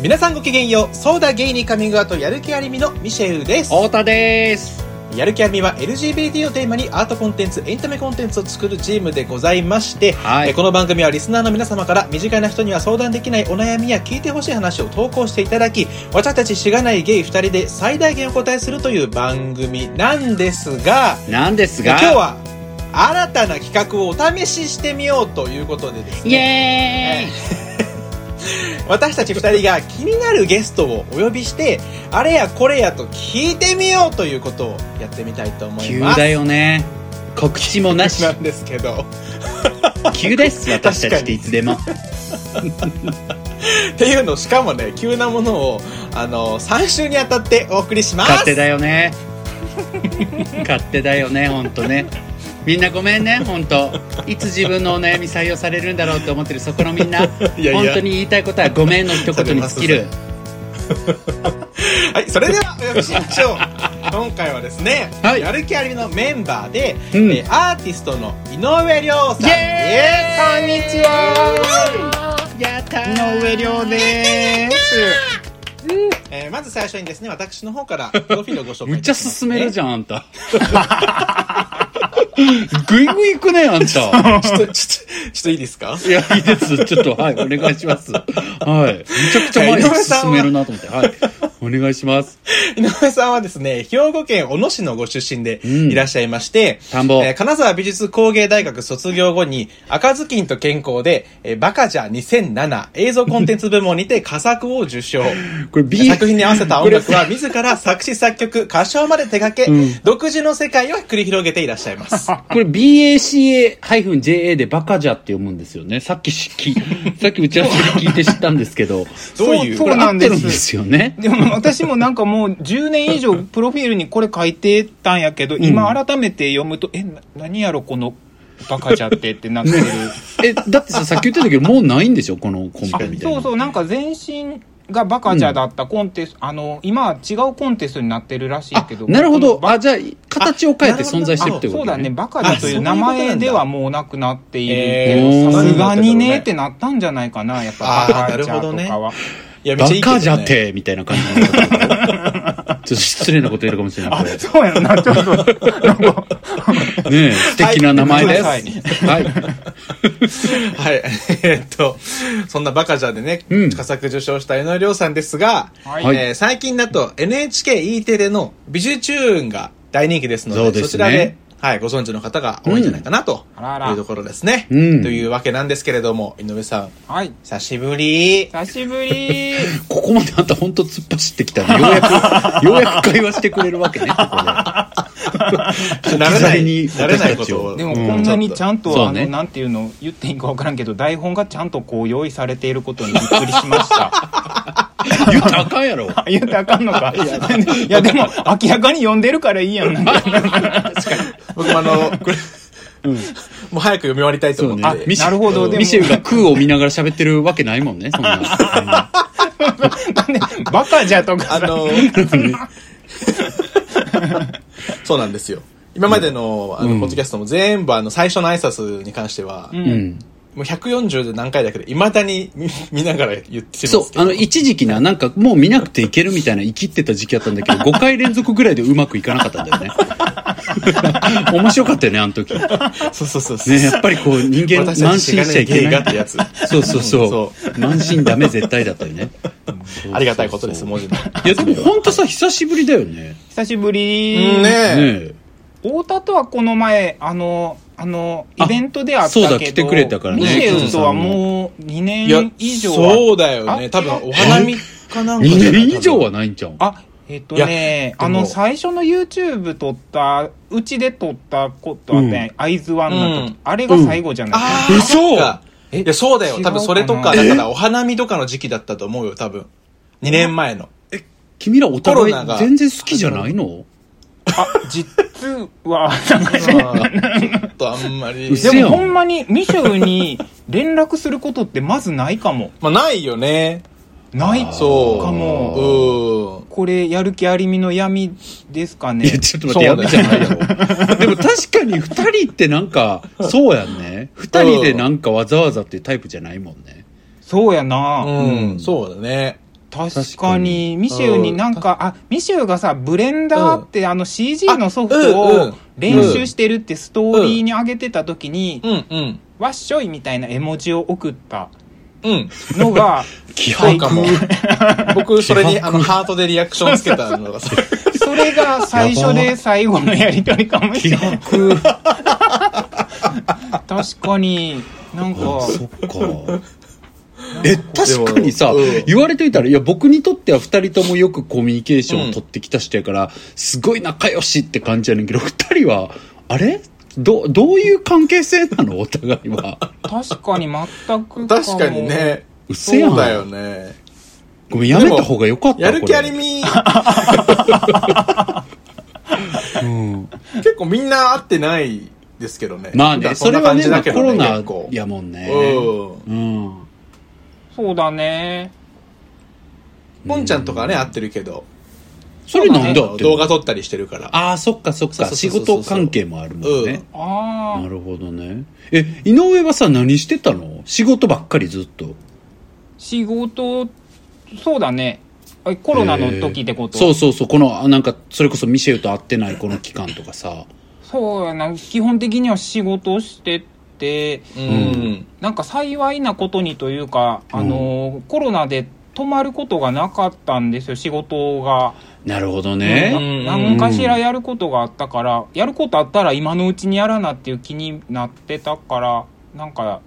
皆さんごきげんようソーダゲイにカミングアウトやる気ありみのミシェウです。太田です。やる気ありみは LGBT をテーマにアートコンテンツエンタメコンテンツを作るチームでございまして、はい。えこの番組はリスナーの皆様から身近な人には相談できないお悩みや聞いてほしい話を投稿していただき私たちしがないゲイ2人で最大限お答えするという番組なんですがなんですが。今日は新たな企画をお試ししてみようということでですイねエーイ私たち2人が気になるゲストをお呼びしてあれやこれやと聞いてみようということをやってみたいと思います。急だよね。告知もなし。なんですけど。急です私たち。っていつでも。っていうのしかもね急なものをあの3週にあたってお送りします。勝手だよね。勝手だよね本当ねみんなごめんね本当。いつ自分のお悩み採用されるんだろうって思ってるそこのみんな。いや本当に言いたいことはごめんの一言に尽きる。はいそれではお呼びしましょう。今回はですね、はい。やる気ありみのメンバーで、うん。えーアーティストの井上涼さんです。こんにちは。やったー。井上涼です。えーまず最初にですね私の方からプロフィールをご紹介むっちゃ進めるじゃんゃんあんたぐいぐい行くねあんた ちょっとちょっとちょっといいですか？いや、いいです。ちょっと、はい、お願いします。はい。めちゃくちゃ前に進めるなと思って。はい。お願いします。井上さんはですね、兵庫県小野市のご出身でうんいらっしゃいまして、田んぼえー金沢美術工芸大学卒業後に、赤ずきんと健康で、えーバカじゃ2007映像コンテンツ部門にて 佳作を受賞。これ B、作品に合わせた音楽は自ら作詞作曲、歌唱まで手掛け、うん独自の世界を繰り広げていらっしゃいます。これ BACA-JA でバカじゃって読むんですよね。さっき さっき打ち合わせで聞いて知ったんですけど。どういうそうなんですよね。でも 私もなんかもう10年以上プロフィールにこれ書いてたんやけど、今改めて読むと、え、な何やろこのバカじゃってってなってる。え、だってさ、さっき言ってたけど、もうないんでしょ？このコンあペみたいな。そうそう、なんか全身がバカじゃだったコンテスト、あの、今は違うコンテストになってるらしいあけど。、なるほど。バあ、じゃあ、形を変えて存在してるってことそうだね、バカじゃという名前ではもうなくなっているさすがにねってなったんじゃないかな、やっぱバカじゃとかは。いや、めっちゃいいけど、ね。バカじゃっ。て、みたいな感じ ちょっと失礼なこと言えるかもしれない、これ。そうやろな、ちょっと。ねえ、素敵な名前です。ははいい。はい。えっと、そんなバカじゃでね、うん佳作受賞した井上涼さんですが、はいえー最近だと NHKE テレの美女チューンが大人気ですので、そうですねちらで、はい、ご存知の方が多いんじゃないかなというところですね。うんというわけなんですけれども、井上さん、はい。久しぶり。久しぶり。ここまであんた本当突っ走ってきたら、ようやく、ようやく会話してくれるわけね、ここで。慣れない、に慣れないことを。でもうんこんなにちゃんと、そうねあの、なんていうの、言っていいかわからんけど、台本がちゃんとこう用意されていることにびっくりしました。言ったらあかんやろ。言ってあかんのか。いや、でも、明らかに読んでるからいいやん。なんか僕もあの、これ、もう早く読み終わりたいと思って。あミシェなるほどミシェルが空を見ながら喋ってるわけないもんね、そんな。バカじゃとかさ。あの、そうなんですよ。今までの、あの、うんポッドキャストも全部、あの、最初の挨拶に関しては、うんうん。もう140で何回だけど、未だに見見ながら言ってるんですそう。あの、一時期な、なんかもう見なくていけるみたいな生きってた時期あったんだけど、5回連続ぐらいでうまくいかなかったんだよね。面白かったよね、あの時。ね、そうそうそうそう。やっぱりこう、人間、私慢たちしちゃいけないゲイがって。やつ。そうそうそう。そ慢心ダメ絶対だったよね。ありがたいことです、も文字の。いや、でも本当さ、久しぶりだよね。久しぶり。ねえ。太田とはこの前、あの、あの、イあベントであったけど、そうだ来てくれたからねミシェルとはも。う2いや年以上は。そうだよね。あ多分、お花見かなんかじゃ2ない年以上はないんちゃう？あ、えっ、といね、あの、最初の YouTube 撮った、うちで撮ったことあったね、アイズワンの時、うん。あれが最後じゃない、あー嘘。えいや、そうだよ。多分それとか、だからお花見とかの時期だったと思うよ、多分。2年前の。君らお互い全然好きじゃないの？あ、実は、ちょっとあんまり。嘘でもほんまにミシェルに連絡することってまずないかも。まあ、ないよね。ないかそう。も。うん。これ、やる気ありみの闇ですかねいや、。ちょっと待って、やめじゃないやろ。でも確かに二人ってなんか、そうやんね。二人でなんかわざわざっていうタイプじゃないもんね。そうやな、うん、そうだね。確かに、ミシェウになんか、あ、ミシェウがさ、ブレンダーって、あの CG のソフトをん練習してるってストーリーに上げてた時に、うん。うん。わっしょいみたいな絵文字を送った。うん。のが、気そうかも迫。僕、それに、あの、ハートでリアクションつけたのがさ、それが最初で最後のやりとりかもし気れない。迫。確かに、なんか、そっかえ確かにさ、うん。言われていたらいや僕にとっては2人ともよくコミュニケーションを取ってきた人やから、すごい仲良しって感じやねんけど2人はあれ？どどういう関係性なの？お互いは。確かに全くも。確かに。ね。うっせやん。そうだよね。ごめんやめた方がよかったやる気ありこみ、れうん。結構みんな会ってないですけどね。まあねそれはねんな感じだけどコロナ結構。やもんね。うん。うんそうだね。ポンちゃんとかはね、会ってるけど、それなんであのあって。んの動画撮ったりしてるから。ああそっかそっそうか仕そうそうそう。事関係もあるもんね、ああ、なるほどね。え井上はさ何してたの？仕事ばっかりずっと。仕事、そうだね。えコロナの時ってこと？そうそうそう。このあなんかそれこそミシェルと会ってないこの期間とかさ。そうやな。基本的には仕事をしてて、うん。なんか幸いなことにというか、あの、コロナで止まることがなかったんですよ、仕事が。なるほどうんね、何かしらやることがあったから、やることあったら今のうちにやらなっていう気になってたから、なんか、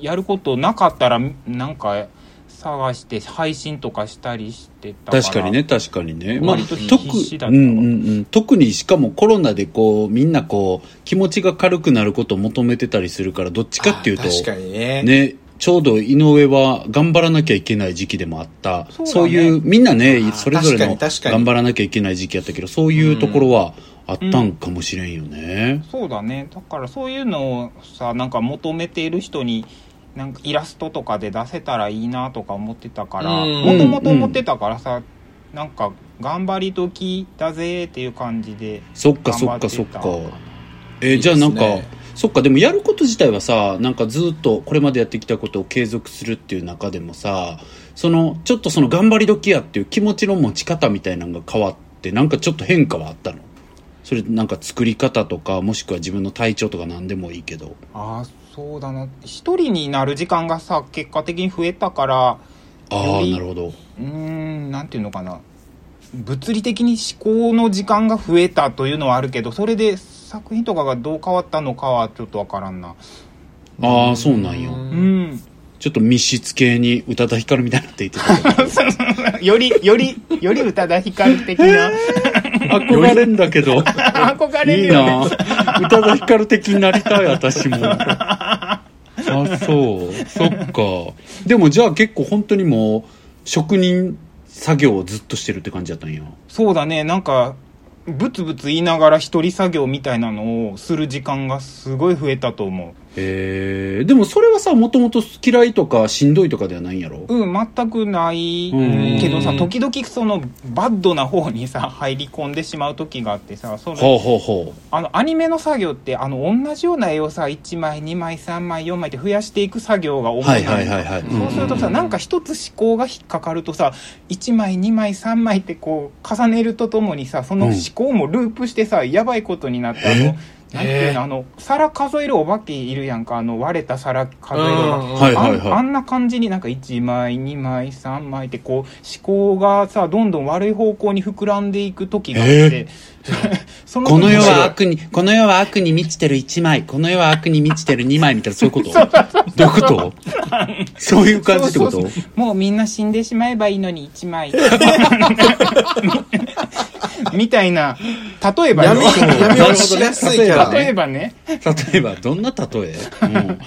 やることなかったら、なんか、探して配信とかしたりしてたから。確かにね確かにね。まあ割と特必死だったわうんうんうん特にしかもコロナでこうみんなこう気持ちが軽くなることを求めてたりするからどっちかっていうとあ確かにね。ねちょうど井上は頑張らなきゃいけない時期でもあった。そうだね。そういうみんなねそれぞれの頑張らなきゃいけない時期やったけどそういうところはあったんかもしれんよね、そうだね。だからそういうのをさなんか求めている人になんかイラストとかで出せたらいいなとか思ってたからうん。もともと思ってたからさ、なんか頑張り時だぜっていう感じでそっかそっかそっか。えーじゃあなんかそっかでもやること自体はさなんかずっとこれまでやってきたことを継続するっていう中でもさそのちょっとその頑張り時やっていう気持ちの持ち方みたいなのが変わってなんかちょっと変化はあったの？それなんか作り方とかもしくは自分の体調とか何でもいいけど。ああそうだな。一人になる時間がさ結果的に増えたからああなるほど。うーんなんていうのかな。物理的に思考の時間が増えたというのはあるけどそれで作品とかがどう変わったのかはちょっとわからんな。ああそうなんや。うん。ちょっと密室系に宇多田ヒカルみたいになっていてた よりよりより宇多田ヒカル的な 憧れんだけど。憧れいいるよね。な。宇多田ヒカル的になりたい私も。あそう。そっか。でもじゃあ結構本当にもう職人作業をずっとしてるって感じだったんや。そうだね。なんかブツブツ言いながら一人作業みたいなのをする時間がすごい増えたと思へえでもそれはさもともと嫌いとかしんどいとかではないんやろ？ううん全くないうんけどさ時々そのバッドな方にさ入り込んでしまう時があってさそれほうほうほあのアニメの作業ってあの同じような絵をさ1枚2枚3枚4枚って増やしていく作業が多いのはいはいはいはい。そうするとさ、なんか一つ思考が引っかかるとさ1枚2枚3枚ってこう重ねるとともにさその思考もループしてさ、やばいことになってあのなんていうのあの皿数えるお化けいるやんかあの割れた皿数えるお化け。あんあんな感じになんか1枚2枚3枚ってこう思考がさどんどん悪い方向に膨らんでいく時があって、その時この世は悪にこの世は悪に満ちてる1枚この世は悪に満ちてる2枚みたいなそういうこと？どういうこと？そういう感じってこと？もうみんな死んでしまえばいいのに1枚 みたいな例えばよ。闇、闇落ちしやすいキャラね。例えばね。例えばどんな例え、うん、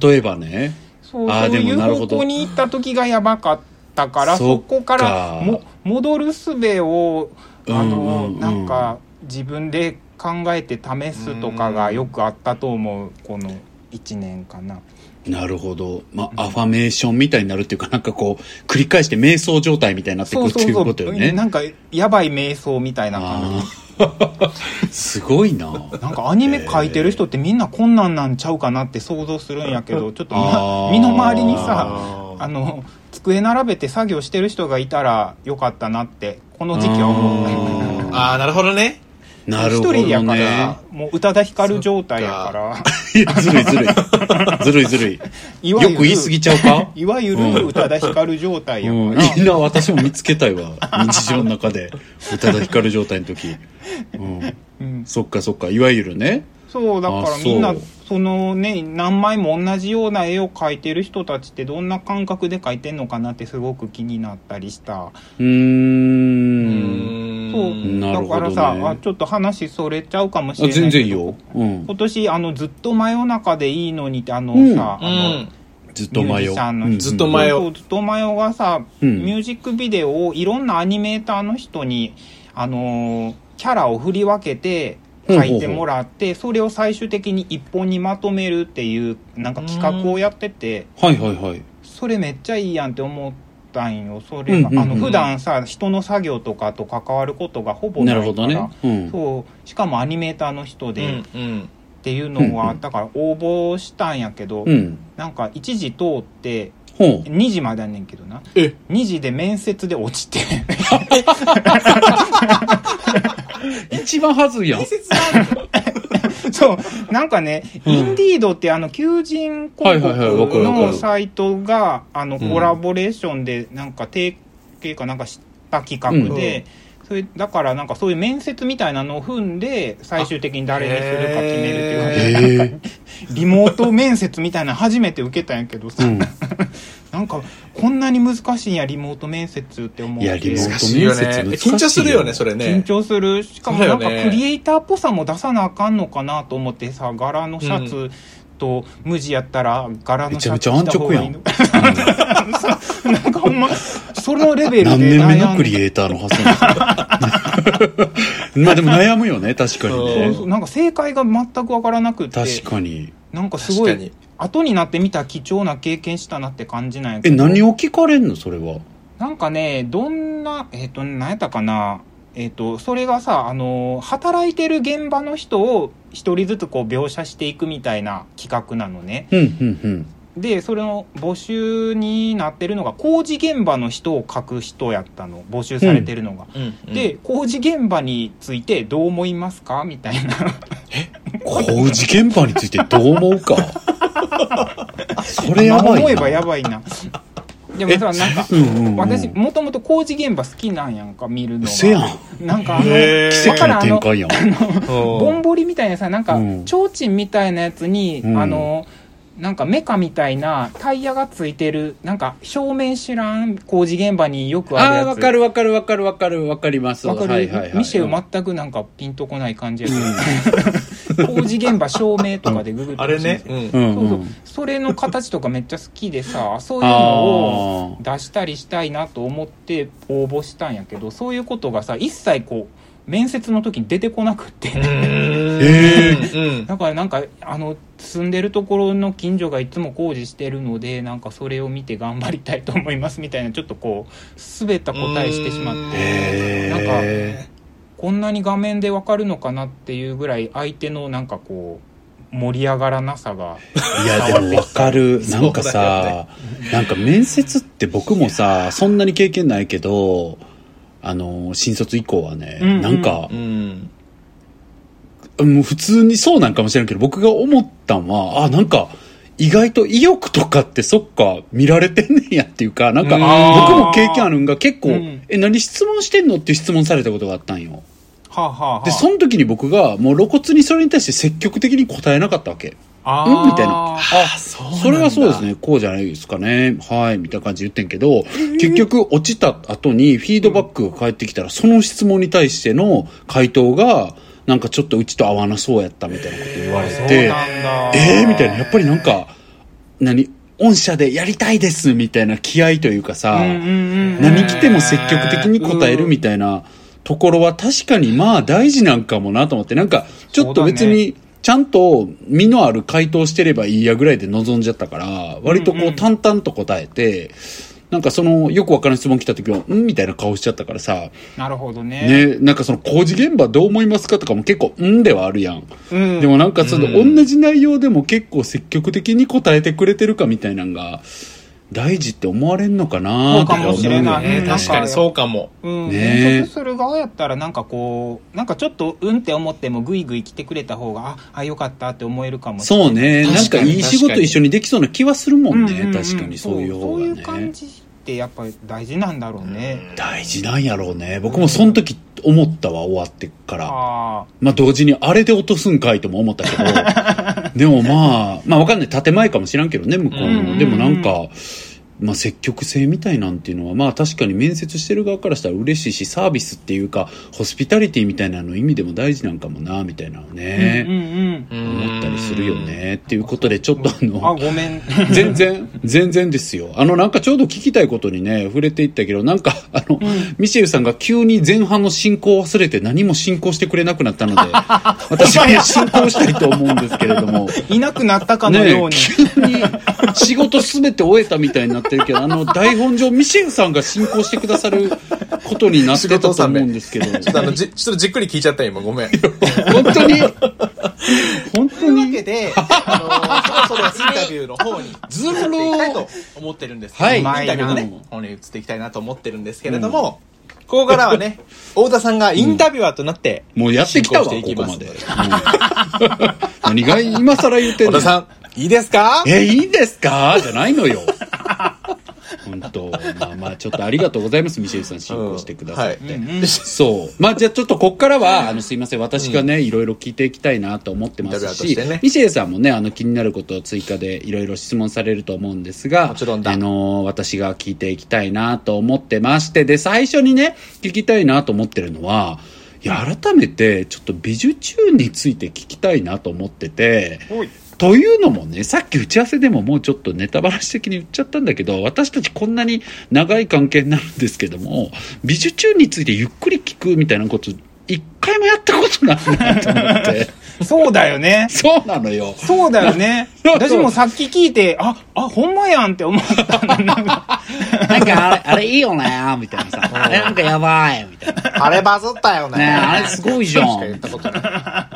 例えばね。そうでもなるほど。方向に行った時がやばかったからそっか。そこからも戻る術をあの、うんうん。うんなんか自分で考えて試すとかがよくあったと思うこの1年かな。なるほど。まあ、アファメーションみたいになるっていうか、なんかこう、繰り返して瞑想状態みたいになってくるっていうことよね。なんかやばい瞑想みたいな感じ すごいな。なんかアニメ描いてる人ってみんなこんなんなんちゃうかなって想像するんやけどちょっと身の回りにさあの机並べて作業してる人がいたらよかったなってこの時期は思ったああ、なるほどね。なるほど一人やからね。もう宇多田ヒカル状態やから ずるいずるい。ずるいずるい。いよく言い過ぎちゃうか？いわゆる宇多田ヒカル状態やうん、から、いいな、私も見つけたいわ。日常の中で。宇多田ヒカル状態の時。うん。うんそっかそっか。いわゆるね。そうだかあらみんなそうそのね何枚も同じような絵を描いてる人たちってどんな感覚で描いてんのかなってすごく気になったりしたうーん。そうなるほどねだからさあちょっと話それちゃうかもしあれないけど全然いいよ。うん。今年あのずっと真夜中でいいのにってあのうんさ、うあのん。ずっと前よミュージシャンの。うんずっと前よそうずっと前よがさ、うんミュージックビデオをいろんなアニメーターの人にあのーキャラを振り分けて書いてもらってそれを最終的に一本にまとめるっていうなんか企画をやっててはいはいはい。それめっちゃいいやんって思ったんよそれが、うんうんうんあの普段さ人の作業とかと関わることがほぼなからないるほどね。うん。そうしかもアニメーターの人で、うんっうん。ていうのがあうんうんったから応募したんやけど、うん。なんか1時通ってほう。2時までやねんけどなえ2時で面接で落ちて 一番はずいやん。そうなんかね、うん。インディードってあの求人広告のサイトがあのうん。コラボレーションでなんか提携かなんかした企画で、それだからなんかそういう面接みたいなのを踏んで最終的に誰にするか決めるっていう。リモート面接みたいなの初めて受けたんやけどさ、うん。なんかこんなに難しいんやリモート面接って思っていやリモート難しいよね。面接難しいよ緊張するよね、それ緊ね。張するしかもなんかクリエイターっぽさも出さなあかんのかなと思ってさ柄のシャツと無地やったら柄のシャツ着た方がいいのなんかほんまそのレベル何で年目のクリエイターの発想 まあでも悩むよね、確かにそうねそ。うなんか正解が全く分からなくって確かに。なんかすごい。後になってみた貴重な経験したなって感じなんやけえ、ど何を聞かれんのそれは？なんかね、どんな、えっ、と、何やったかな、えっ、と、それがさ、あの、働いてる現場の人を一人ずつこう描写していくみたいな企画なのね。うん、うん、うん。で、それの募集になってるのが工事現場の人を書く人やったの。募集されてるのが。うん、で、工事現場についてどう思いますか？みたいな。工事現場についてどう思うか？それやばいな。思えばやばいな。でもさ、なんか、うんうんうん私、もともと工事現場好きなんやんか、見るのが。せやん。なんかあの、奇跡の展開やん。ぼんぼりみたいなさなんかうん提灯みたいなやつに、うんあのなんかメカみたいなタイヤがついてるなんか正面知らん工事現場によくあるああ、やつわかるわかるわかるわかるわかります。わかる、はいはいはい。ミシェル全くなんかピンとこない感じやけど、工事現場照明とかでググってあれね。うん。うんそうそううん。それの形とかめっちゃ好きでさ そういうのをあ出したりしたいなと思って応募したんやけどそういうことがさ一切こう面接の時に出てこなくって。だからなんかあの住んでるところの近所がいつも工事してるのでなんかそれを見て頑張りたいと思いますみたいなちょっとこう滑った答えしてしまっうんてへなんかえ。こんなに画面でわかるのかなっていうぐらい相手のなんかこう盛り上がらなさがいや、でもわかる。なんかさ、なんか面接って僕もさ、そんなに経験ないけど、あの、新卒以降はね、うんうんなんかう、ん。もう普通にそうなんかもしれんけど、僕が思ったんは、あ、なんか、意外と意欲とかってそっか、見られてんねんやっていうか、なんか、うん僕も経験あるんが結構、うんえ、何質問してんの？っていう質問されたことがあったんよ。はあ、はあはあ、で、その時に僕が、もう露骨にそれに対して積極的に答えなかったわけ。あうん？みたいな。ああ、そうそれはそうです。ね、こうじゃないですかね、はい、みたいな感じで言ってんけど、結局落ちた後にフィードバックが返ってきたら、その質問に対しての回答が、なんかちょっとうちと合わなそうやったみたいなこと言われて、えー？みたいな、やっぱりなんか、何、御社でやりたいですみたいな気合というかさ、何来ても積極的に答えるみたいなところは確かにまあ大事なんかもなと思って、なんかちょっと別にちゃんと身のある回答してればいいやぐらいで臨んじゃったから、割とこうんううん。淡々と答えて、なんかそのよくわからん質問来た時は、んみたいな顔しちゃったからさ、なるほどね。ね、なんかその工事現場どう思いますかとかも結構、んではあるやん。うん、でもなんかそのうん。同じ内容でも結構積極的に答えてくれてるかみたいなのが、大事って思われんのかなそうかもしれないね確かにそうかも。うん、ね面接する側やったらなんかこうなんかちょっとうんって思ってもグイグイ来てくれた方がああよかったって思えるかもしれないそうね。なんかいい仕事一緒にできそうな気はするもんね。うんうんうん確かにそういう方そういうがね。感じってやっぱり大事なんだろうね、大事なんやろうね。僕もその時思ったわ、終わってから。あまあ同時にあれで落とすんかいとも思ったけど。でもまあ、まあわかんない。建前かもしらんけどね、向こうの。うんうんうんでもなんか、まあ積極性みたいなんていうのは、まあ確かに面接してる側からしたら嬉しいし、サービスっていうか、ホスピタリティみたいなの意味でも大事なんかもな、みたいなのあ、ね。うんうん思ったりするよね。っていうことで、ちょっとあの、あごめん 全然、全然ですよ。あの、なんかちょうど聞きたいことにね、触れていったけど、なんか、あの、ミシェルさんが急に前半の進行を忘れて何も進行してくれなくなったので、私は進行したいと思うんですけれども、いなくなったかのねように、急に仕事すべて終えたみたいになってるけど、あの、台本上、ミシェルさんが進行してくださることになってたと思うんですけど、ちょっとあの、じ、ちょっとじっくり聞いちゃったよ、今。ごめん。本当に、本当というわけに、で、あの、そろそろインタビューの方にずる移っていきたいと思ってるんですけど、はい。インタビューのねうん、方に移っていきたいなと思ってるんですけれども、ここからはね、太田さんがインタビュアーとなって、もうやってきたわ、こ進行していきます。こまで。うん。何が今更言ってんの太田さん、いいですか？え、いいんですか？じゃないのよ。本当まあまあ、ちょっとありがとうございます、ミシェルさん、進行してくださって。うんうん。そう。まあ、じゃあちょっとこっからは、あの、すいません、私がね、いろいろ聞いていきたいなと思ってますし、ね。ミシェルさんもね、あの、気になることを追加でいろいろ質問されると思うんですが、あの、私が聞いていきたいなと思ってまして、で、最初にね、聞きたいなと思ってるのは、いや、改めて、ちょっと美術チューンについて聞きたいなと思ってて、というのもね、さっき打ち合わせでももうちょっとネタバラシ的に言っちゃったんだけど、私たちこんなに長い関係になるんですけども、美術中についてゆっくり聞くみたいなこと、一回もやったことないなと思って。そうだよねそうなのよ。そうだよね 私もさっき聞いてああほんまやんって思ったのなんか なんかあれ、あれいいよねみたいなさ。あれなんかやばいみたいな。あれバズったよね。ねえあれすごいじゃんしか言ったことない。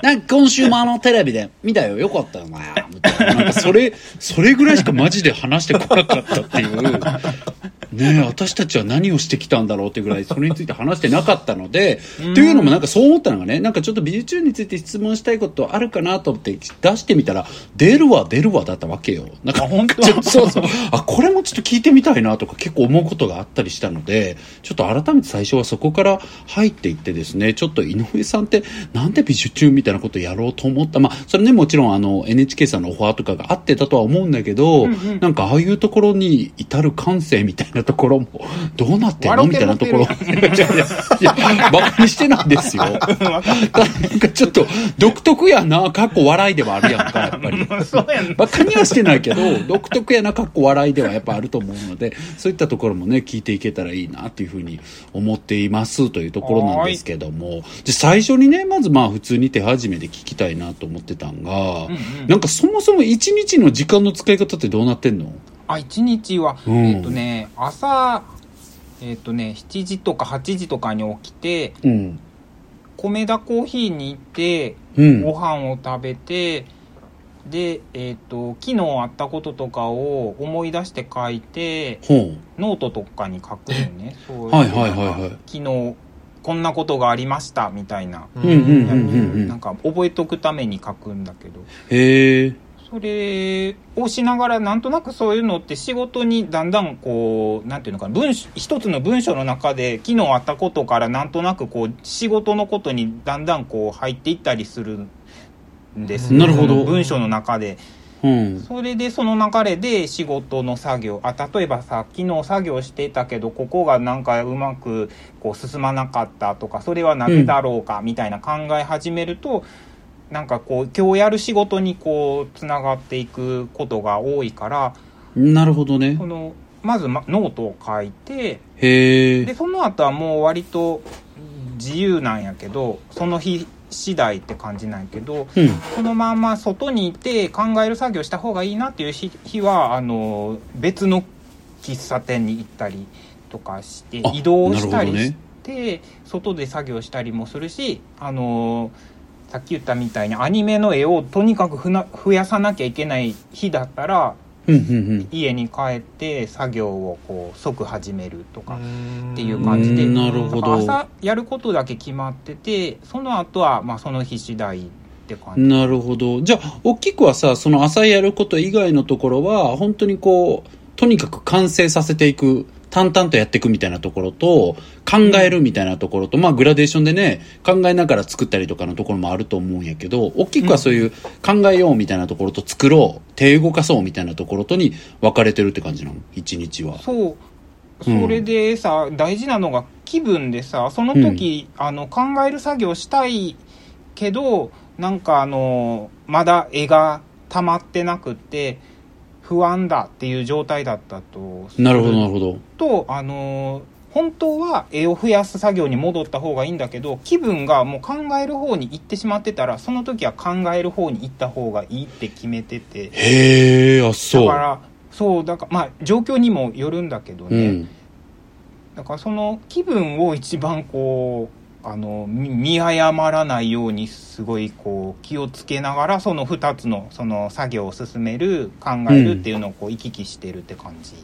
なんか今週もあのテレビで見たよ、よかったよねみたいな。なんかそれ、それぐらいしかマジで話してこなかったっていう。ねえ、私たちは何をしてきたんだろうってぐらい、それについて話してなかったので、というのもなんかそう思ったのがね、なんかちょっと美術中について質問したいことあるかなと思って出してみたら、出るわ出るわだったわけよ。なんかあ本当？そうそう。あ、これもちょっと聞いてみたいなとか結構思うことがあったりしたので、ちょっと改めて最初はそこから入っていってですね、ちょっと井上さんってなんで美術中みたいなことやろうと思ったまあ、それね、もちろんあの NHK さんのオファーとかがあってたとは思うんだけど、うんうんなんかああいうところに至る感性みたいなところも、どうなってんの？みたいなところ。いやバカにしてないですよ。なんかちょっと独特やな、かっこ笑いではあるやんか、やっぱり。バカにはしてないけど、独特やな、かっこ笑いではやっぱあると思うので、そういったところもね、聞いていけたらいいな、というふうに思っていますというところなんですけども、で最初にね、まずまあ普通に手始めで聞きたいなと思ってたんが、うんうんなんかそもそも一日の時間の使い方ってどうなってんの？あ一日は、うんえっとね朝えっとね7時とか8時とかに起きてうん。米田コーヒーに行ってうん。ご飯を食べて、でえっと昨日あったこととかを思い出して書いてほノートとかに書くのねそうはいはいはいはい昨日こんなことがありましたみたいな。なんか覚えとくために書くんだけどへえ。それをしながらなんとなくそういうのって仕事にだんだんこうなんていうのかな文章一つの文章の中で昨日あったことからなんとなくこう仕事のことにだんだんこう入っていったりするんですよなるほど。文章の中でうん。それでその流れで仕事の作業あ例えばさ昨日作業してたけどここがなんかうまくこう進まなかったとかそれはなぜだろうかみたいな考え始めると、なんかこう今日やる仕事にこうつながっていくことが多いからなるほどねこ。のまずまノートを書いて。でその後はもう割と自由なんやけどその日次第って感じなんやけどうん。このまま外にいて考える作業した方がいいなっていう日日はあの別の喫茶店に行ったりとかしてあ移動したりして、外で作業したりもするしあのさっき言ったみたいにアニメの絵をとにかくふな増やさなきゃいけない日だったら、うんうん家に帰って作業をこう即始めるとかっていううん感じでうんなるほど。朝やることだけ決まっててその後はまあその日次第って感じ。なるほど。じゃあ大きくはさその朝やること以外のところは本当にこうとにかく完成させていく淡々とやっていくみたいなところと考えるみたいなところと、まあグラデーションでね考えながら作ったりとかのところもあると思うんやけど大きくはそういう考えようみたいなところと作ろう手動かそうみたいなところとに分かれてるって感じなの？一日は。そう。それでさ、大事なのが気分でさその時、あの考える作業したいけどなんかあのまだ絵が溜まってなくって不安だっていう状態だったとすなるほどなるほど。とあの本当は絵を増やす作業に戻った方がいいんだけど気分がもう考える方に行ってしまってたらその時は考える方に行った方がいいって決めてて。へえあそう。だからそうだからまあ状況にもよるんだけどね、うん。だからその気分を一番こうあの見見誤らないようにすごいこう気をつけながらその2つのその作業を進める考えるっていうのをこう行き来してるって感じ、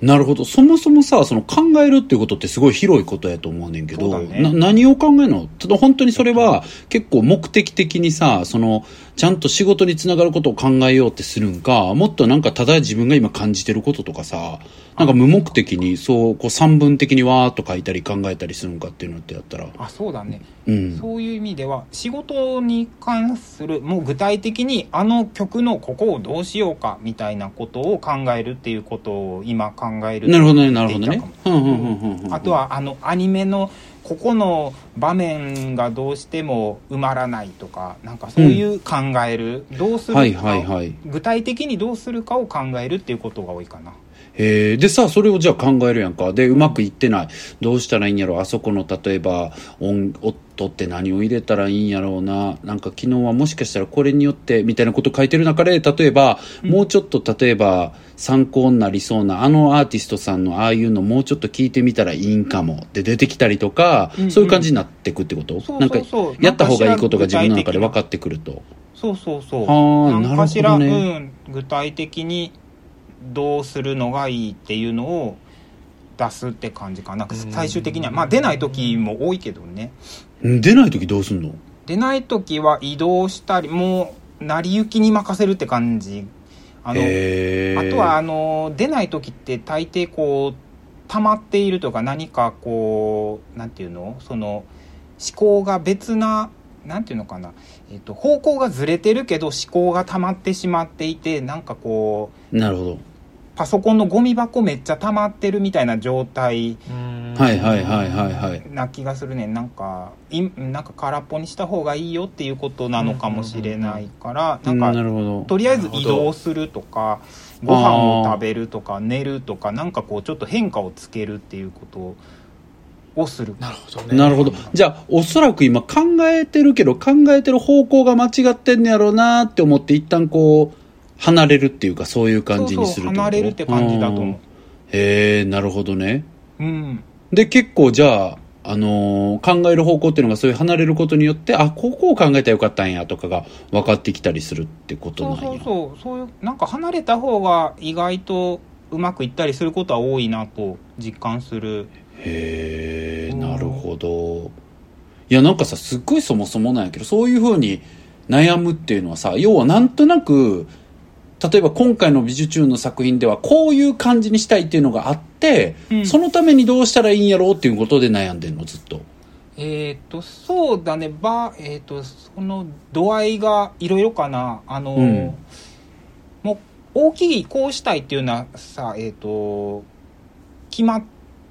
なるほど。そもそもさ、その考えるっていうことってすごい広いことやと思うねんけど、ね。な何を考えるの？ただ本当にそれは結構目的的にさ、その、ちゃんと仕事につながることを考えようってするんか、もっとなんかただ自分が今感じてることとかさ、なんか無目的にそう、こう散文的にわーっと書いたり考えたりするんかっていうのってやったら、あそうだね。うん。そういう意味では仕事に関するもう具体的にあの曲のここをどうしようかみたいなことを考えるっていうことを今考えるなるほどね、なるほどね。うんうんうんうん。あと、はあのアニメのここの場面がどうしても埋まらないとかなんかそういう考える、どうするか、はいはいはい。具体的にどうするかを考えるっていうことが多いかな。へえでさそれをじゃあ考えるやんか。でうまくいってない。どうしたらいいんやろ。あそこの例えば音音って何を入れたらいいんやろうな。なんか昨日はもしかしたらこれによってみたいなこと書いてる中で例えば、もうちょっと例えば参考になりそうなあのアーティストさんのああいうのもうちょっと聞いてみたらいいんかもで出てきたりとか、うんうん。そういう感じになってくってこと？なんかやった方がいいことが自分の中で分っかってくると。そうそうそう。ああなるほ何かしら、どね、うん、具体的にどうするのがいいっていうのを出すって感じかな。うん。最終的には。まあ出ない時も多いけどね。うん出ない時どうすんの？出ない時は移動したりもう成り行きに任せるって感じ。あのあとはあの出ない時って大抵こう溜まっているとか何かこうなんていうの？その思考が別ななんていうのかな、えっと方向がずれてるけど思考が溜まってしまっていてなんかこうなるほどパソコンのゴミ箱めっちゃ溜まってるみたいな状態はいはいはいはいはい。な気がするね。なんかいなんか空っぽにした方がいいよっていうことなのかもしれないからうんなんかなるほど。とりあえず移動するとかご飯を食べるとか寝るとかなんかこうちょっと変化をつけるっていうことをする。なるほどね。なるほど。じゃあ、おそらく今考えてるけど、考えてる方向が間違ってんねやろうなって思って、一旦こう、離れるっていうか、そういう感じにするそうそう離れるって感じだと思ううんへえ、なるほどね。うんで、結構じゃあ、あのー考える方向っていうのがそういう離れることによって、あ、ここを考えたらよかったんやとかが分かってきたりするってことそなんや。うそうそうそういうなんか離れた方が意外とうまくいったりすることは多いなと実感するへえ、うんなるほど。いや、なんかさ、すっごいそもそもなんやけど、そういうふうに悩むっていうのはさ、要はなんとなく、例えば今回の美術中の作品ではこういう感じにしたいっていうのがあって、うん。そのためにどうしたらいいんやろうっていうことで悩んでんの、ずっと。えっ、とそうだね。ばえっ、とその度合いがいろいろかな。あの、うん。もう大きいこうしたいっていうのはさえっ、と決ま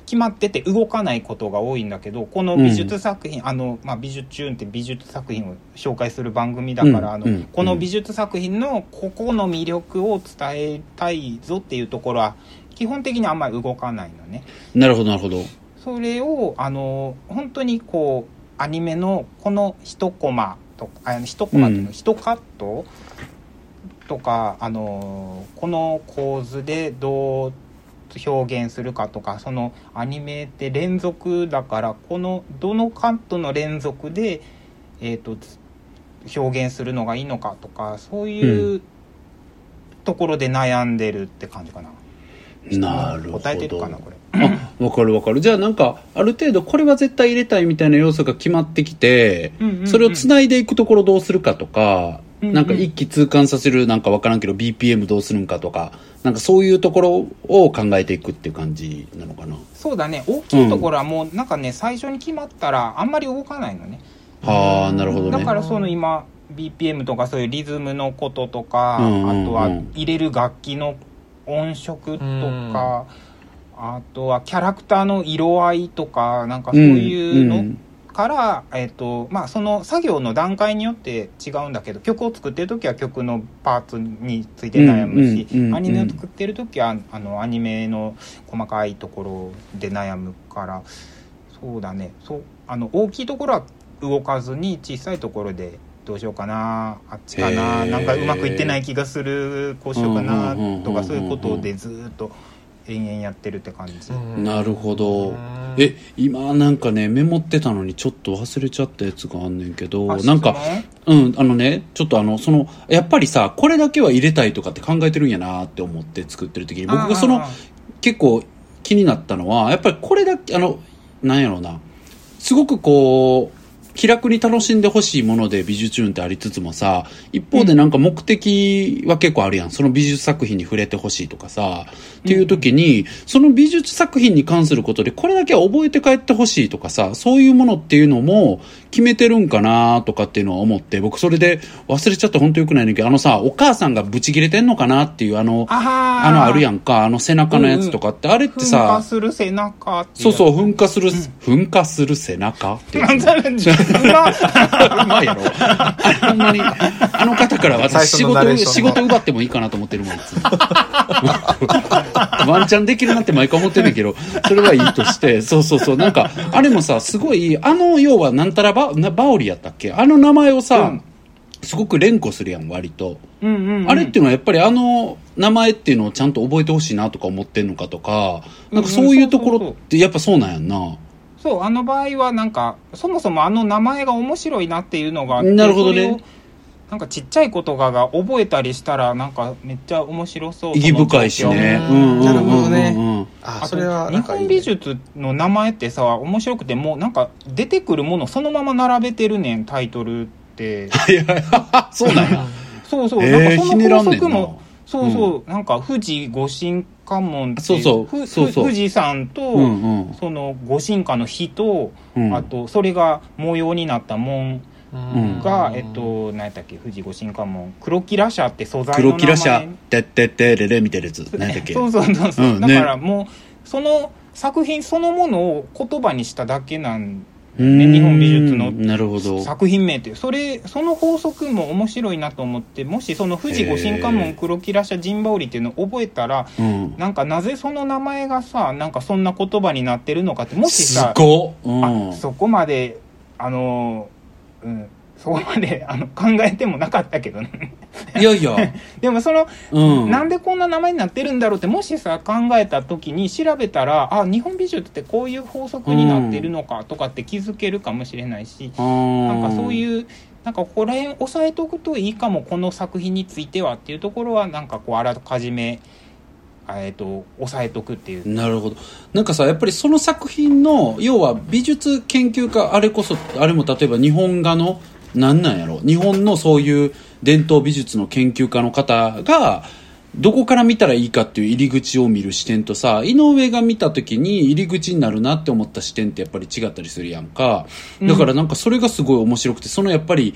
決まってて動かないことが多いんだけどこの美術作品、あの、まあ、美術チューンって美術作品を紹介する番組だから、あのうん。うん。この美術作品のここの魅力を伝えたいぞっていうところは基本的にあんまり動かないのね。なるほど、なるほど。それをあの本当にこうアニメのこの一コマとあ一コマっていうの、うん。一カットとかあのこの構図でどう表現するかとかそのアニメって連続だからこのどのカットの連続で、えー、とつ表現するのがいいのかとかそういうところで悩んでるって感じかな。なるほど。答えてるかなこれ。あわかるわかる。じゃあなんかある程度これは絶対入れたいみたいな要素が決まってきて、うんうんうん。それをつないでいくところどうするかとか、うんうんなんか一気通貫させるなんかわからんけど BPM どうするんかとかなんかそういうところを考えていくっていう感じなのかな。そうだね。大きいところはもうなんかね最初に決まったらあんまり動かないのね。はあなるほどね。だからその今 BPM とかそういうリズムのこととか、うんうんうん。あとは入れる楽器の音色とか、あとはキャラクターの色合いとかなんかそういうのんから、えっとまあ、その作業の段階によって違うんだけど曲を作ってる時は曲のパーツについて悩むし、うんうんうんうん。アニメを作ってる時はあのアニメの細かいところで悩むからそうだね。そうあの大きいところは動かずに小さいところでどうしようかなあっちかななんかうまくいってない気がするこうしようかなとかそういうことでずーっと延々やってるって感じ。なるほど。え今なんかねメモってたのにちょっと忘れちゃったやつがあんねんけどあなんかうんあのねちょっとあのそのやっぱりさこれだけは入れたいとかって考えてるんやなって思って作ってる時に僕がそのあ結構気になったのはやっぱりこれだけあのなんやろうな。すごくこう気楽に楽しんでほしいもので美術運ってありつつもさ一方でなんか目的は結構あるやん。その美術作品に触れてほしいとかさ。っていう時に、その美術作品に関することでこれだけは覚えて帰ってほしいとかさそういうものっていうのも決めてるんかなとかっていうのは思って僕それで忘れちゃって本当よくないねんだけどあのさお母さんがブチ切れてんのかなっていうあのあのあるやんかあの背中のやつとかって、あれって噴さ火する背中ってそうそう、う噴火する、噴火する背中って うまいやろ。ほんまに、あの方から私仕事、仕事奪ってもいいかなと思ってるもん、いつも。ワンチャンできるなって毎回思ってんだけど、それはいいとして、そうそうそう、なんか、あれもさ、すごい、あの、要は、なんたらバ、なバオリやったっけ？あの名前をさ、うんすごく連呼するやん、割と。うんうんうんあれっていうのはやっぱりあの名前っていうのをちゃんと覚えてほしいなとか思ってんのかとか、なんかそういうところってやっぱそうなんやんな。そうあの場合はなんかそもそもあの名前が面白いなっていうのがあってなるほどね。なんかちっちゃい子とかが覚えたりしたらなんかめっちゃ面白そう意義深いしね。うん。うんうんうんなるほどね。うんああそれはと日本美術の名前ってさ面白くてもうなんか出てくるものそのまま並べてるねんタイトルって。そうなんや。そうそう、えーなんかその法則もそうそう、なんか富士五神家門っていそうそう。ふそうそう。富士山と、うんうん。その五神家の火と、うんあとそれが模様になった門うん。が、えっと何やったっけ？富士五神家門。黒キラ社って素材の名黒前。キラシャ、てってってれれみたいなやつ。何だっけ？そうそうそうそう、うん。だからもうその作品そのものを言葉にしただけなんうーん日本美術のなるほど。作品名っていうそれその法則も面白いなと思ってもしその富士五神家へ門ー黒キラ社陣羽織っていうのを覚えたらうん。なんかなぜその名前がさなんかそんな言葉になってるのかってもしすさ。うんあ。そこまであのうんそこまであの考えてもなかったけどねいやいや。でもその、うん。なんでこんな名前になってるんだろうってもしさ考えた時に調べたらあ日本美術ってこういう法則になってるのかとかって気づけるかもしれないし、ななんかそういうなんかここら辺押さえておくといいかもこの作品についてはっていうところはなんかこうあらかじめえっと押さえとくっていうなるほどなんかさやっぱりその作品の要は美術研究家あれこそあれも例えば日本画のなんなんやろ日本のそういう伝統美術の研究家の方がどこから見たらいいかっていう入り口を見る視点とさ井上が見た時に入り口になるなって思った視点ってやっぱり違ったりするやんか。だからなんかそれがすごい面白くてそのやっぱり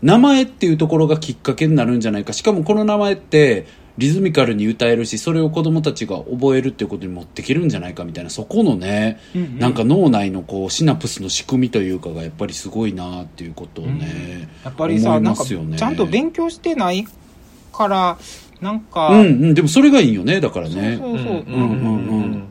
名前っていうところがきっかけになるんじゃないか。しかもこの名前ってリズミカルに歌えるしそれを子供たちが覚えるっていうことに持っていけるんじゃないかみたいなそこのね、うんうん。なんか脳内のこうシナプスの仕組みというかがやっぱりすごいなっていうことをね、やっぱりさ、思いなんかますよね。ちゃんと勉強してないからなんか、うんうん。でもそれがいいよねだからね。そうそうそう、うんうんうん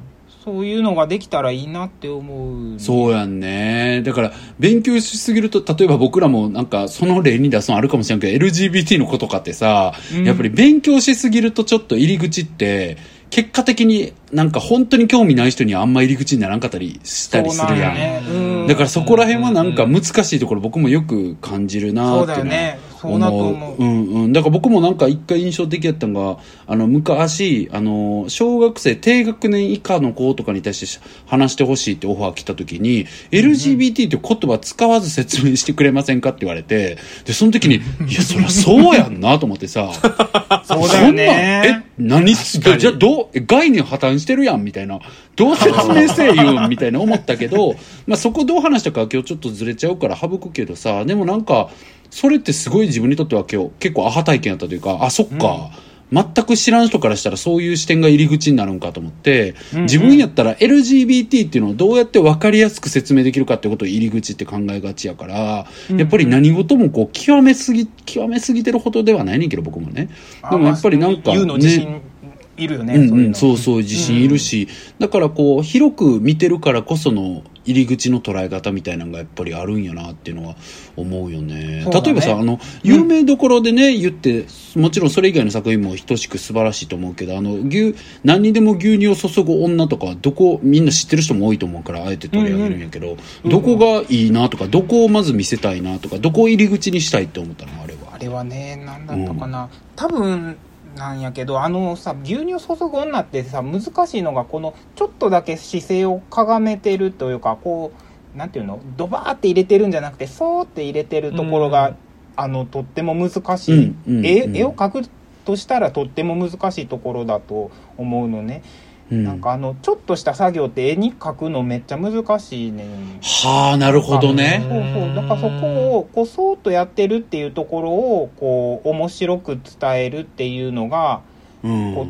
そういうのができたらいいなって思うそうやんね。だから、勉強しすぎると、例えば僕らもなんか、その例に出すのあるかもしれんけど、LGBT のことかってさ、うん。やっぱり勉強しすぎるとちょっと入り口って、結果的になんか本当に興味ない人にはあんま入り口にならんかったりしたりするやん。ね。うん。だからそこら辺はなんか難しいところ僕もよく感じるなっていうのは。だよねそうだと思ううんうん。だから僕もなんか一回印象的やったのが、あの、昔、あの、小学生、低学年以下の子とかに対して話してほしいってオファー来た時に、LGBT って言葉使わず説明してくれませんかって言われて、で、その時に、いや、そりゃそうやんなと思ってさ、そうだよねそんなんえ、何つ確かにじゃあどう、え概念破綻してるやんみたいな。どう説明せえ言うんみたいな思ったけど、まあそこどう話したか今日ちょっとずれちゃうから省くけどさ、でもなんか、それってすごい自分にとっては今日結構アハ体験やったというか、あ、そっか。全く知らん人からしたらそういう視点が入り口になるんかと思って、うんうん。自分やったら LGBT っていうのをどうやって分かりやすく説明できるかってことを入り口って考えがちやから、やっぱり何事もこう極めすぎ、極めすぎてるほどではないねんけど僕もね。でもやっぱりなんか、言うの自信いるよね、うんそうんの。そうそう自信いるし、だからこう広く見てるからこその入り口の捉え方みたいなのがやっぱりあるんやなっていうのは思うよね。ね。例えばさあの有名どころでね、言ってもちろんそれ以外の作品も等しく素晴らしいと思うけどあの牛何にでも牛乳を注ぐ女とかはどこみんな知ってる人も多いと思うからあえて取り上げるんやけど、うんどこがいいなとかどこをまず見せたいなとかどこを入り口にしたいって思ったの？あれは。あれはね何だったかな、多分なんやけどあのさ牛乳注ぐ女ってさ難しいのがこのちょっとだけ姿勢をかがめてるというかこうなんていうのドバーって入れてるんじゃなくてそーって入れてるところが、うん。あのとっても難しい、うんうんうん。絵絵を描くとしたらとっても難しいところだと思うのね、うん。なんかあのちょっとした作業って絵に描くのめっちゃ難しいねん。はあなるほどね。そうそう。だからそこをこうそーっとやってるっていうところをこう面白く伝えるっていうのがうん。こう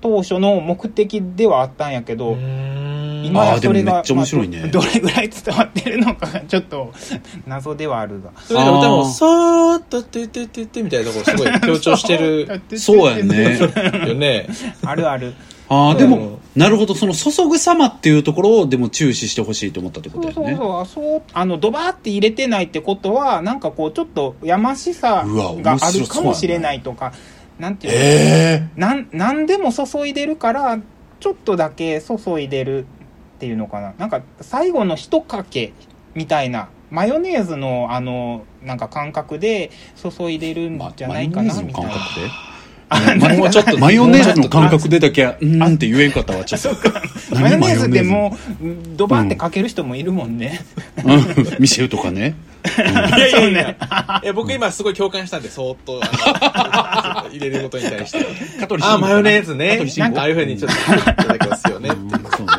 当初の目的ではあったんやけど、今やそれがでもめっちゃ面白いね。まあどどれぐらい伝わってるのかがちょっと謎ではあるが。それで歌も、さーっとってってってってみたいなところすごい強調してる。そうやんね よね。あるあるああ、でうん。も、なるほど、その注ぐ様っていうところをでも注視してほしいと思ったってことだよね。そうそうそう。あのドバーって入れてないってことはなんかこうちょっとやましさがあるかもしれないとかなんていうのえなん何でも注いでるからちょっとだけ注いでるっていうのかな。なんか最後の一かけみたいなマヨネーズのあのなんか感覚で注いでるんまじゃないかなみたいな、マヨネーズの感覚で？もうちょっと、マヨネーズの感覚でだけ、うーんって言えんかったわ、ちょっと。マヨネーズで何もうドバーってかける人もいるもんね、うん。ミシェルとかね。いやいやいや。いや僕今すごい共感したんで、そーっと、入れることに対して。あー、マヨネーズね。なんかああいうふうにちょっと入っていただきますよねっていう。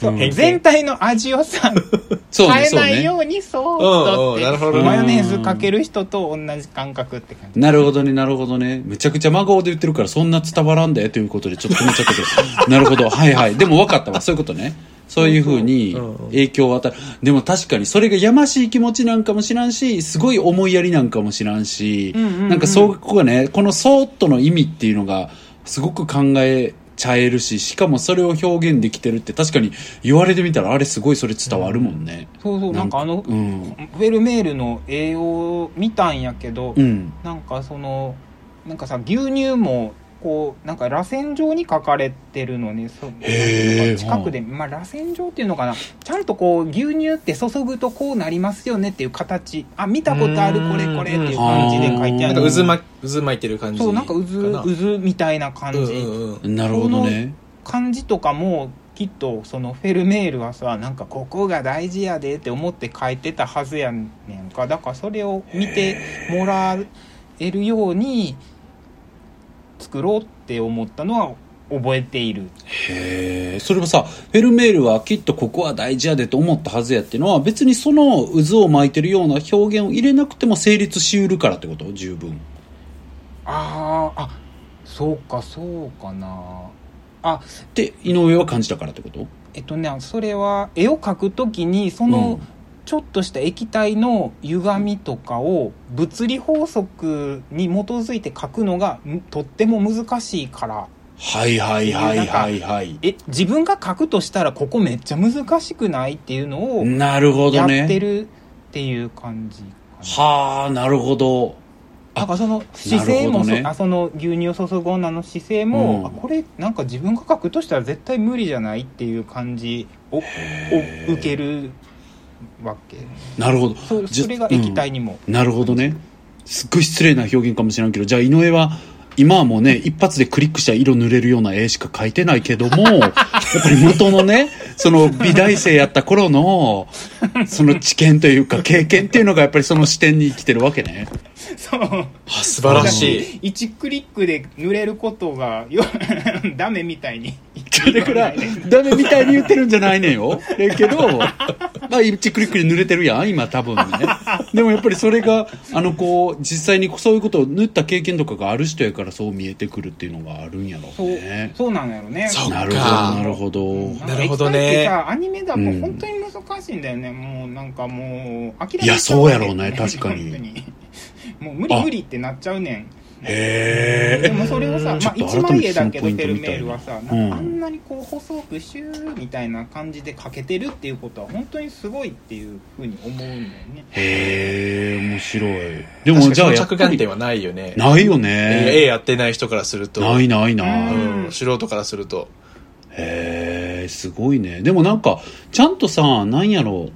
そう全体の味をさ 変え。ないようにそーっとってマヨネーズかける人と同じ感覚って感じなるほどね、なるほどね。めちゃくちゃ真顔で言ってるから、そんな伝わらんで、ということで、ちょっと止めちゃったけど。なるほど、はいはい。でも分かったわ、そういうことね。そういうふうに影響を与える。でも確かにそれがやましい気持ちなんかもしらんし、すごい思いやりなんかもしらんし、なんかそこがね、このそーっとの意味っていうのが、すごく考えちゃえるし、しかもそれを表現できてるって確かに言われてみたら、あれすごいそれ伝わるもんね。そうそうなんかあのうん。フェルメールの絵を見たんやけど、うん。なんかそのなんかさ牛乳もこうなんか螺旋状に描かれてるのね。そ近くで、まあ、螺旋状っていうのかな。ちゃんとこう牛乳って注ぐとこうなりますよねっていう形。あ見たことあるこれこれっていう感じで書いてある。なんか渦巻渦巻いてる感じ。そうなんか渦渦みたいな感じ、うんうんうん。なるほどね。感じとかもきっとそのフェルメールはさなんかここが大事やでって思って書いてたはずやねんか。だからそれを見てもらえるように作ろうって思ったのは覚えている。へえそれもさフェルメールはきっとここは大事やでと思ったはずやっていうのは別にその渦を巻いてるような表現を入れなくても成立しうるからってこと？十分。あーあそうかそうかな。あって井上は感じたからってこと？えっとねそれは絵を描くときにその、うんちょっとした液体の歪みとかを物理法則に基づいて書くのがんとっても難しいから。はいはいはいはい。はいえ自分が書くとしたらここめっちゃ難しくないっていうのをなるほやどね。ってるっていう感じはあなるほど。なんかその姿勢もね。あその牛乳を注ぐ女の姿勢も、うん。あこれなんか自分が書くとしたら絶対無理じゃないっていう感じをを受けるわけ。なるほど。それが液体にも、うん。なるほどね。すっごい失礼な表現かもしれんけどじゃあ井上は今はもうね一発でクリックしたら色塗れるような絵しか描いてないけども やっぱり元のねその美大生やった頃のその知見というか経験っていうのがやっぱりその視点に生きてるわけね そう。あ素晴らしい。1クリックで塗れることがよ ダメみたいに。だからダメみたいに言ってるんじゃないねんよ。だけどまあ一クリックで塗れてるやん今多分ね。でもやっぱりそれがあのこう実際にそういうことを塗った経験とかがある人やからそう見えてくるっていうのがあるんやろそううね。そうなんやろね。そうなるほど。かなるほどなんかなるほどねアニメだとうん。本当に難しいんだよね、もうなんかもう諦めちゃういやそうやろうね確かに。本当にもう無理無理ってなっちゃうねん。へえ。でもそれをさ、まあ、ちょっと一枚絵だけどフェルメールはさ、うんあんなにこう細くシューみたいな感じで描けてるっていうことは本当にすごいっていうふうに思うんだよね。へえ面白い。ででもじゃあ着眼点はないよね。ないよ絵ねやってない人からすると。ないないなうんうん、素人からすると。へえすごいね。でもなんかちゃんとさなんやろう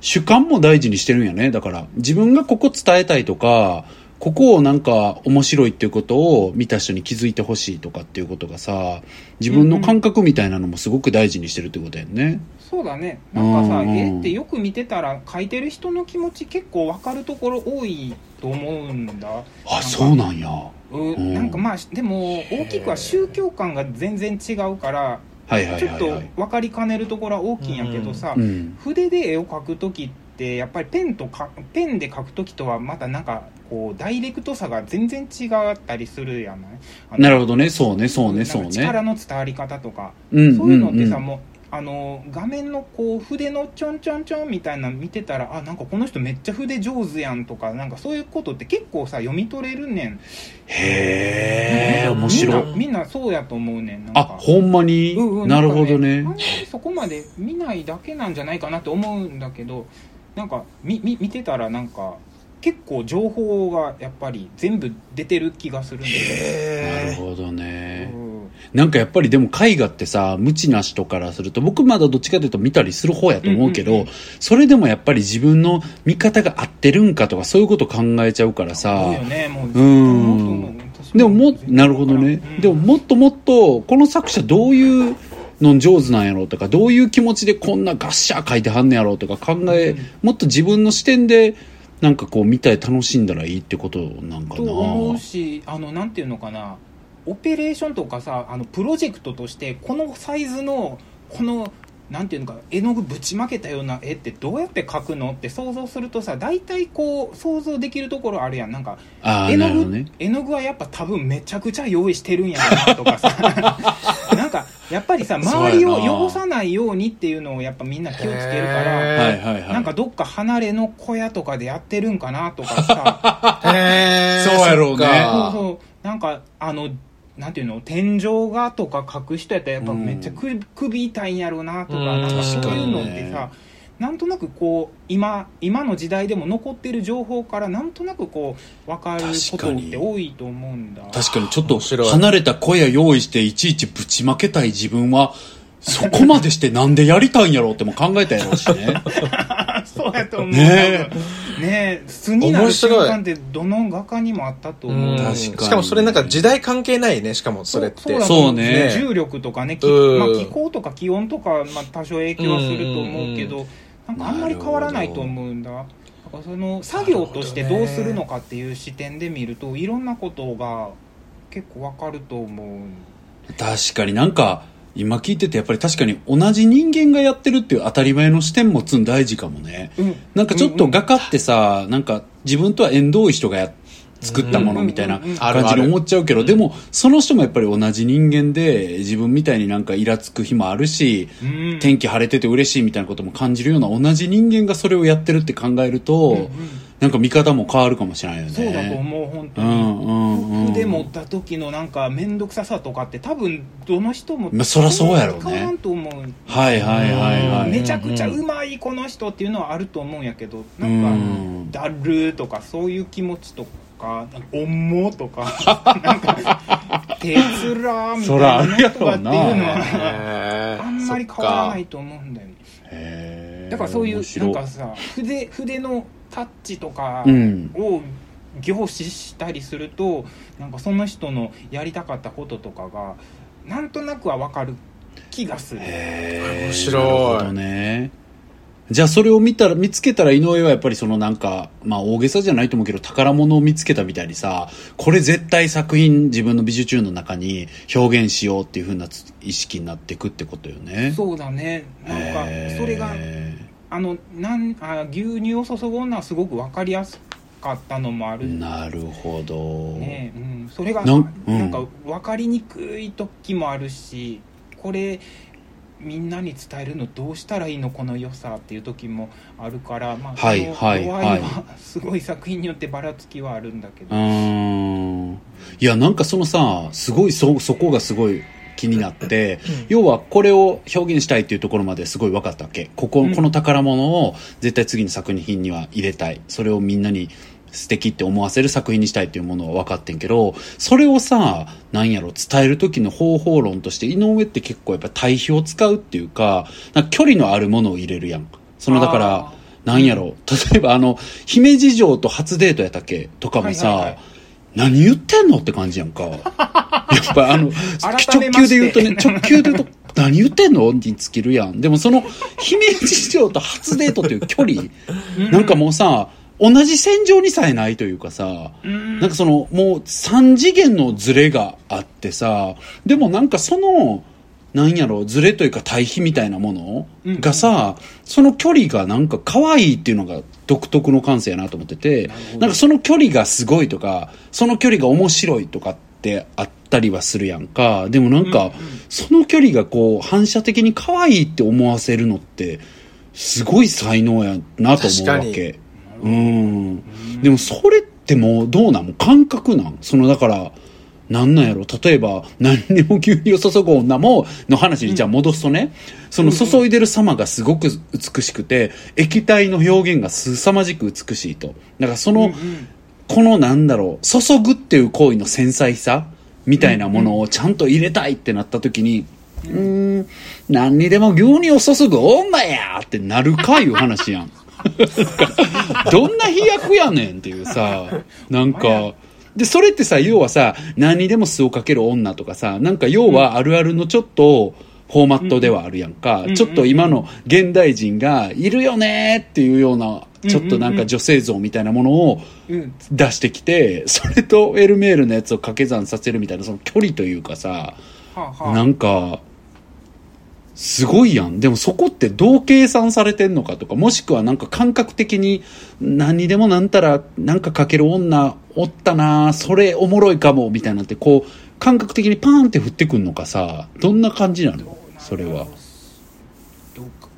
主観も大事にしてるんやね。だから自分がここ伝えたいとかここをなんか面白いっていうことを見た人に気づいてほしいとかっていうことがさ自分の感覚みたいなのもすごく大事にしてるってことやんね、そうだね。なんかさ、うん絵ってよく見てたら描いてる人の気持ち結構分かるところ多いと思うんだ。あそうなんや。ううんなん。かまあでも大きくは宗教観が全然違うからはいはいちょっとはいはい分かりかねるところは大きいんやけどさ、うん。筆で絵を描く時ってやっぱりペンとかペンで描く時とはまたなんかこうダイレクトさが全然違ったりするやない？なるほどね。そうねそうねそうね。か力の伝わり方とか、うん。そういうのってさ、もうあの画面のこう筆のちょんちょんちょんみたいなの見てたらあなんかこの人めっちゃ筆上手やんとかなんかそういうことって結構さ読み取れるねん。へえ面白いみんなそうやと思うねん。なんか。あほんまに、うんうんなるほどね。そこまで見ないだけなんじゃないかなって思うんだけどなんかみみ見てたらなんか結構情報がやっぱり全部出てる気がするんだよね。なるへほどね、うん。なんかやっぱりでも絵画ってさ無知な人からすると僕まだどっちかというと見たりする方やと思うけど、うんうんうんそれでもやっぱり自分の見方が合ってるんかとかそういうこと考えちゃうからさ。そうよねもううん。でももなるほどね、うん。でももっともっとこの作者どういうの上手なんやろうとかどういう気持ちでこんなガッシャー書いてはんねやろうとか考え、うん。もっと自分の視点でなんかこう見たい楽しんだらいいってことなんかと思うしあのなんていうのかな。オペレーションとかさあのプロジェクトとしてこのサイズのこのなんていうのか絵の具ぶちまけたような絵ってどうやって描くのって想像するとさ大体こう想像できるところあるやん。なんか絵の具、ね。絵の具はやっぱ多分めちゃくちゃ用意してるんやなとかさ。なんかやっぱりさ周りを汚さないようにっていうのをやっぱみんな気をつけるからなんかどっか離れの小屋とかでやってるんかなとかさ。そうやろうね。そうそう。なんかあのなんていうの？天井画とか描く人やったらやっぱめっちゃく、首痛いんやろうなとかうん。なんかそういうのってさなんとなくこう今今の時代でも残ってる情報からなんとなくこう分かることって多いと思うんだ。確かにちょっと離れた小屋用意していちいちぶちまけたい自分はそこまでしてなんでやりたいんやろうっても考えたやろうしね そうやと思う。ねねえ素になる瞬間ってどの画家にもあったと思う。うん確かに。しかもそれなんか時代関係ないねしかもそれって。そうね。重力とかね、まあ、気候とか気温とか、まあ、多少影響はすると思うけど、なんかあんまり変わらないと思うんだ。だからその作業としてどうするのかっていう視点で見るといろんなことが結構わかると思う確かになんか今聞いててやっぱり確かに同じ人間がやってるっていう当たり前の視点持つん大事かもね。うん。なんかちょっと画家ってさ、なんか自分とは縁遠い人がや作ったものみたいなうんうんうんうん。感じに思っちゃうけど、でもその人もやっぱり同じ人間で自分みたいになんかイラつく日もあるし、うん。天気晴れてて嬉しいみたいなことも感じるような同じ人間がそれをやってるって考えると、うんうんなんか見方も変わるかもしれないよね。そうだと思う本当に、うんうんうん。筆持った時のなんか面倒くささとかって多分どの人もまあそらそうやろうね。変わらんと思う。はいはいはいはい、めちゃくちゃうまいこの人っていうのはあると思うんやけどなうん。んかだるーとかそういう気持ちとか重っとか なんか手つらーみたいなのとかっていうのはあんまり変わらないと思うんだよね。へだからそういうなんかさ筆筆のタッチとかうん。を凝視したりするとなんかその人のやりたかったこととかがなんとなくは分かる気がする。面白い。ね。じゃあそれを見たら見つけたら井上はやっぱりそのなんかまあ大げさじゃないと思うけど宝物を見つけたみたいにさこれ絶対作品自分の美術中の中に表現しようっていうふうな意識になっていくってことよね。そうだね。なんかそれがあのなんあ牛乳を注ぐ女はすごく分かりやすかったのもある。なるほど、ねうん、それがななんうん。か分かりにくい時もあるしこれみんなに伝えるのどうしたらいいのこの良さっていう時もあるから、まあ、はいはいはい。すごい作品によってばらつきはあるんだけど、うーん。いやなんかそのさすごいそそこがすごい気になって、要はこれを表現したいっていうところまですごい分かったわけ。ここ,、うん。この宝物を絶対次の作品には入れたい。それをみんなに素敵って思わせる作品にしたいっていうものは分かってんけどそれをさなんやろ伝える時の方法論として井上って結構やっぱ対比を使うっていうかか距離のあるものを入れるやん。そのだからあなんやろ。例えばあの姫路城と初デートやったっけ？とかもさ、はいはいはい何言ってんのって感じやんか。やっぱあの、直球で言うとね、直球で言うと、何言ってんの?に尽きるやん。でもその、姫路城と初デートという距離、なんかもうさ、同じ戦場にさえないというかさ、うん。なんかその、もう三次元のズレがあってさ、でもなんかその、なんやろ、ズレというか対比みたいなもの？がさ、その距離がなんか可愛いっていうのが独特の感性やなと思っててなんかその距離がすごいとか、その距離が面白いとかってあったりはするやんか。でもなんか、うんうん。その距離がこう反射的に可愛いって思わせるのって、すごい才能やなと思うわけ。うん。でもそれってもうどうなん？もう感覚なん？そのだから、なんなんやろ？例えば、何にも牛乳を注ぐ女も、の話にじゃあ戻すとね、その注いでる様がすごく美しくて、液体の表現が凄まじく美しいと。だからその、このなんだろう、注ぐっていう行為の繊細さみたいなものをちゃんと入れたいってなった時に、うーん、何にでも牛乳を注ぐ女やってなるかいう話やん。どんな飛躍やねんっていうさ、なんか、で、それってさ、要はさ、何にでも酢をかける女とかさ、なんか要はあるあるのちょっと、フォーマットではあるやんか、うん。ちょっと今の現代人がいるよねっていうような、ちょっとなんか女性像みたいなものをうん。出してきて、それとエルメールのやつを掛け算させるみたいな、その距離というかさ、はあはあ。なんか、すごいやん。でもそこってどう計算されてんのかとか、もしくはなんか感覚的に何にでもなんたらなんかかける女おったなそれおもろいかも、みたいなってこう、感覚的にパーンって降ってくんのかさ、どんな感じなの？それは。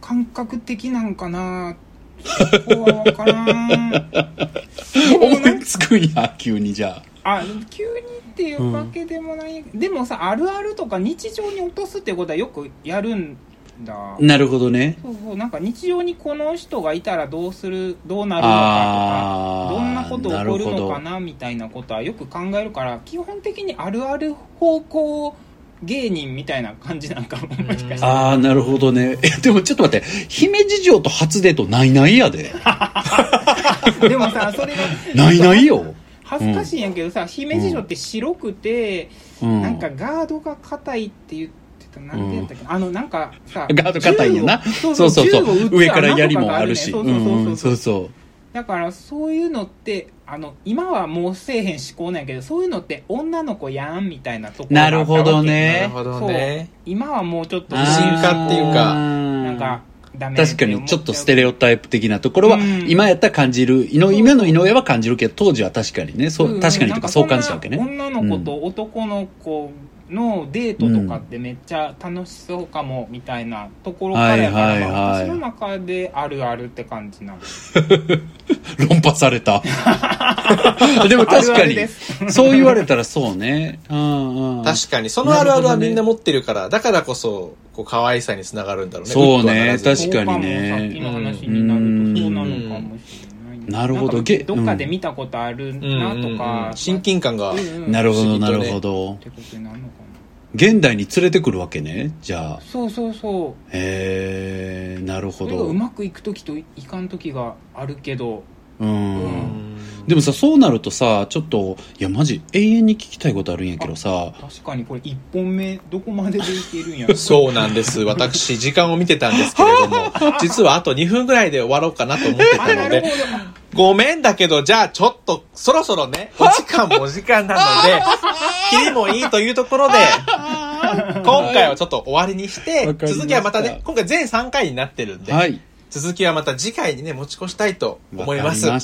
感覚的なんかな？そこは分からん 思いつくんや、急にじゃあ。あ急にっていうわけでもない、でもさあるあるとか日常に落とすってことはよくやるんだなるほどね。そうそうなんか日常にこの人がいたらどうするどうなるのかとかどんなこと起こるのかなみたいなことはよく考えるから基本的にあるある方向芸人みたいな感じなんかももしかしああ、なるほどね。え、でもちょっと待って、姫路城と初デートないないやで。でもさそれがないないよ。恥ずかしいんやけどさ、姫路城って白くて、うん。なんかガードが硬いって言ってたなんてやったっけ、あのなんかさガード硬いんやな。そうそうそう。銃を撃つ上から槍もあるし。ねそうそうそうそう,、うんそうそう。だからそういうのってあの今はもうせえへん思考なんやけどそういうのって女の子やんみたいなところなるほどなねるほどね。今はもうちょっと進化っていうかななんか確かにちょっとステレオタイプ的なところは、うん。今やったら感じる、今の井上は感じるけど、当時は確かにね、そう、ん。確かにとかそう感じたわけね。女の子と男の子のデートとかってめっちゃ楽しそうかもみたいなところからやから、はいはいはいまあ私の中であるあるって感じなんです 論破された。でも確あるあかにそう言われたらそうね。うんうん。確かに、そのあるあるはみんな持ってるから、だからこそ、こう、可愛さにつながるんだろうね。そうね確かにねさっきの話になるとそうなのかもしれない、なるほどどっかで見たことあるなとうんうんうんか、親近感が。うんうんなるほど、なるほどっ。てことになるのか現代に連れてくるわけね。じゃあ。そうそうそう。へえなるほそれがうどまくいく時といかん時があるけど。ううんんでもさそうなるとさちょっといやマジ永遠に聞きたいことあるんやけどさ。確かにこれ1本目どこまででいけるんやろ そうなんです。私、時間を見てたんですけれども、実はあと2分ぐらいで終わろうかなと思ってあたのでごめんだけど、じゃあちょっと、そろそろね、お時間もお時間なので、切りもいいというところで、今回はちょっと終わりにして続きはまたね、今回全3回になってるんで、はい続きはまた次回にね、持ち越したいと思います。よろ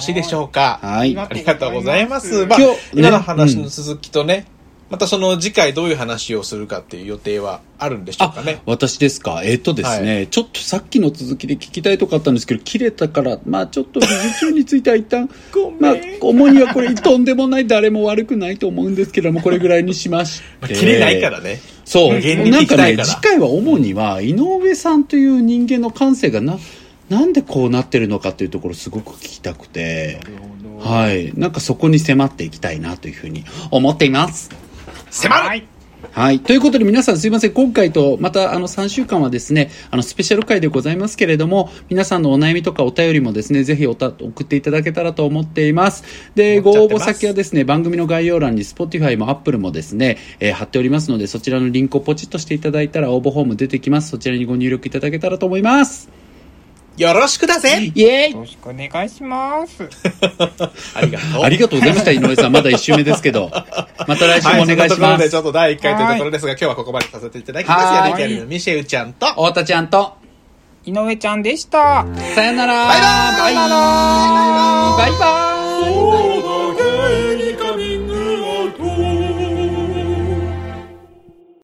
しいでしょうか。はいありがとうございます。まあ、今日ね今の話の続きとね、またその次回どういう話をするかっていう予定はあるんでしょうかね。私ですか？えっ、とですね、ちょっとさっきの続きで聞きたいとこあったんですけど、切れたから、まあちょっと美術中については一旦、ごめんまあ、主にはこれ、とんでもない、誰も悪くないと思うんですけども、これぐらいにしまし まあて。切れないからね。そう。なんかね、次回は主には、井上さんという人間の感性がな、なんでこうなってるのかっていうところすごく聞きたくて、はい。なんかそこに迫っていきたいなというふうに思っています。迫るはいはい。ということで皆さんすいません。今回とまたあの3週間はですね、あのスペシャル回でございますけれども、皆さんのお悩みとかお便りもですね、ぜひおた送っていただけたらと思っています。で、ご応募先はですね、番組の概要欄に Spotify も Apple もですね、えー貼っておりますので、そちらのリンクをポチッとしていただいたら応募フォーム出てきます。そちらにご入力いただけたらと思います。よろしくだぜ。イエーイ。よろしくお願いします。ありがとう。ありがとうございました、井上さん。まだ1週目ですけど。また来週もお願いします。でちょっと第1回というところですが、今日はここまでさせていただきます。はい。やる気ありのミシェウちゃんと、太田ちゃんと、井上ちゃんでした。さよなら。バイバーイ。バイバーイ。バイバーイ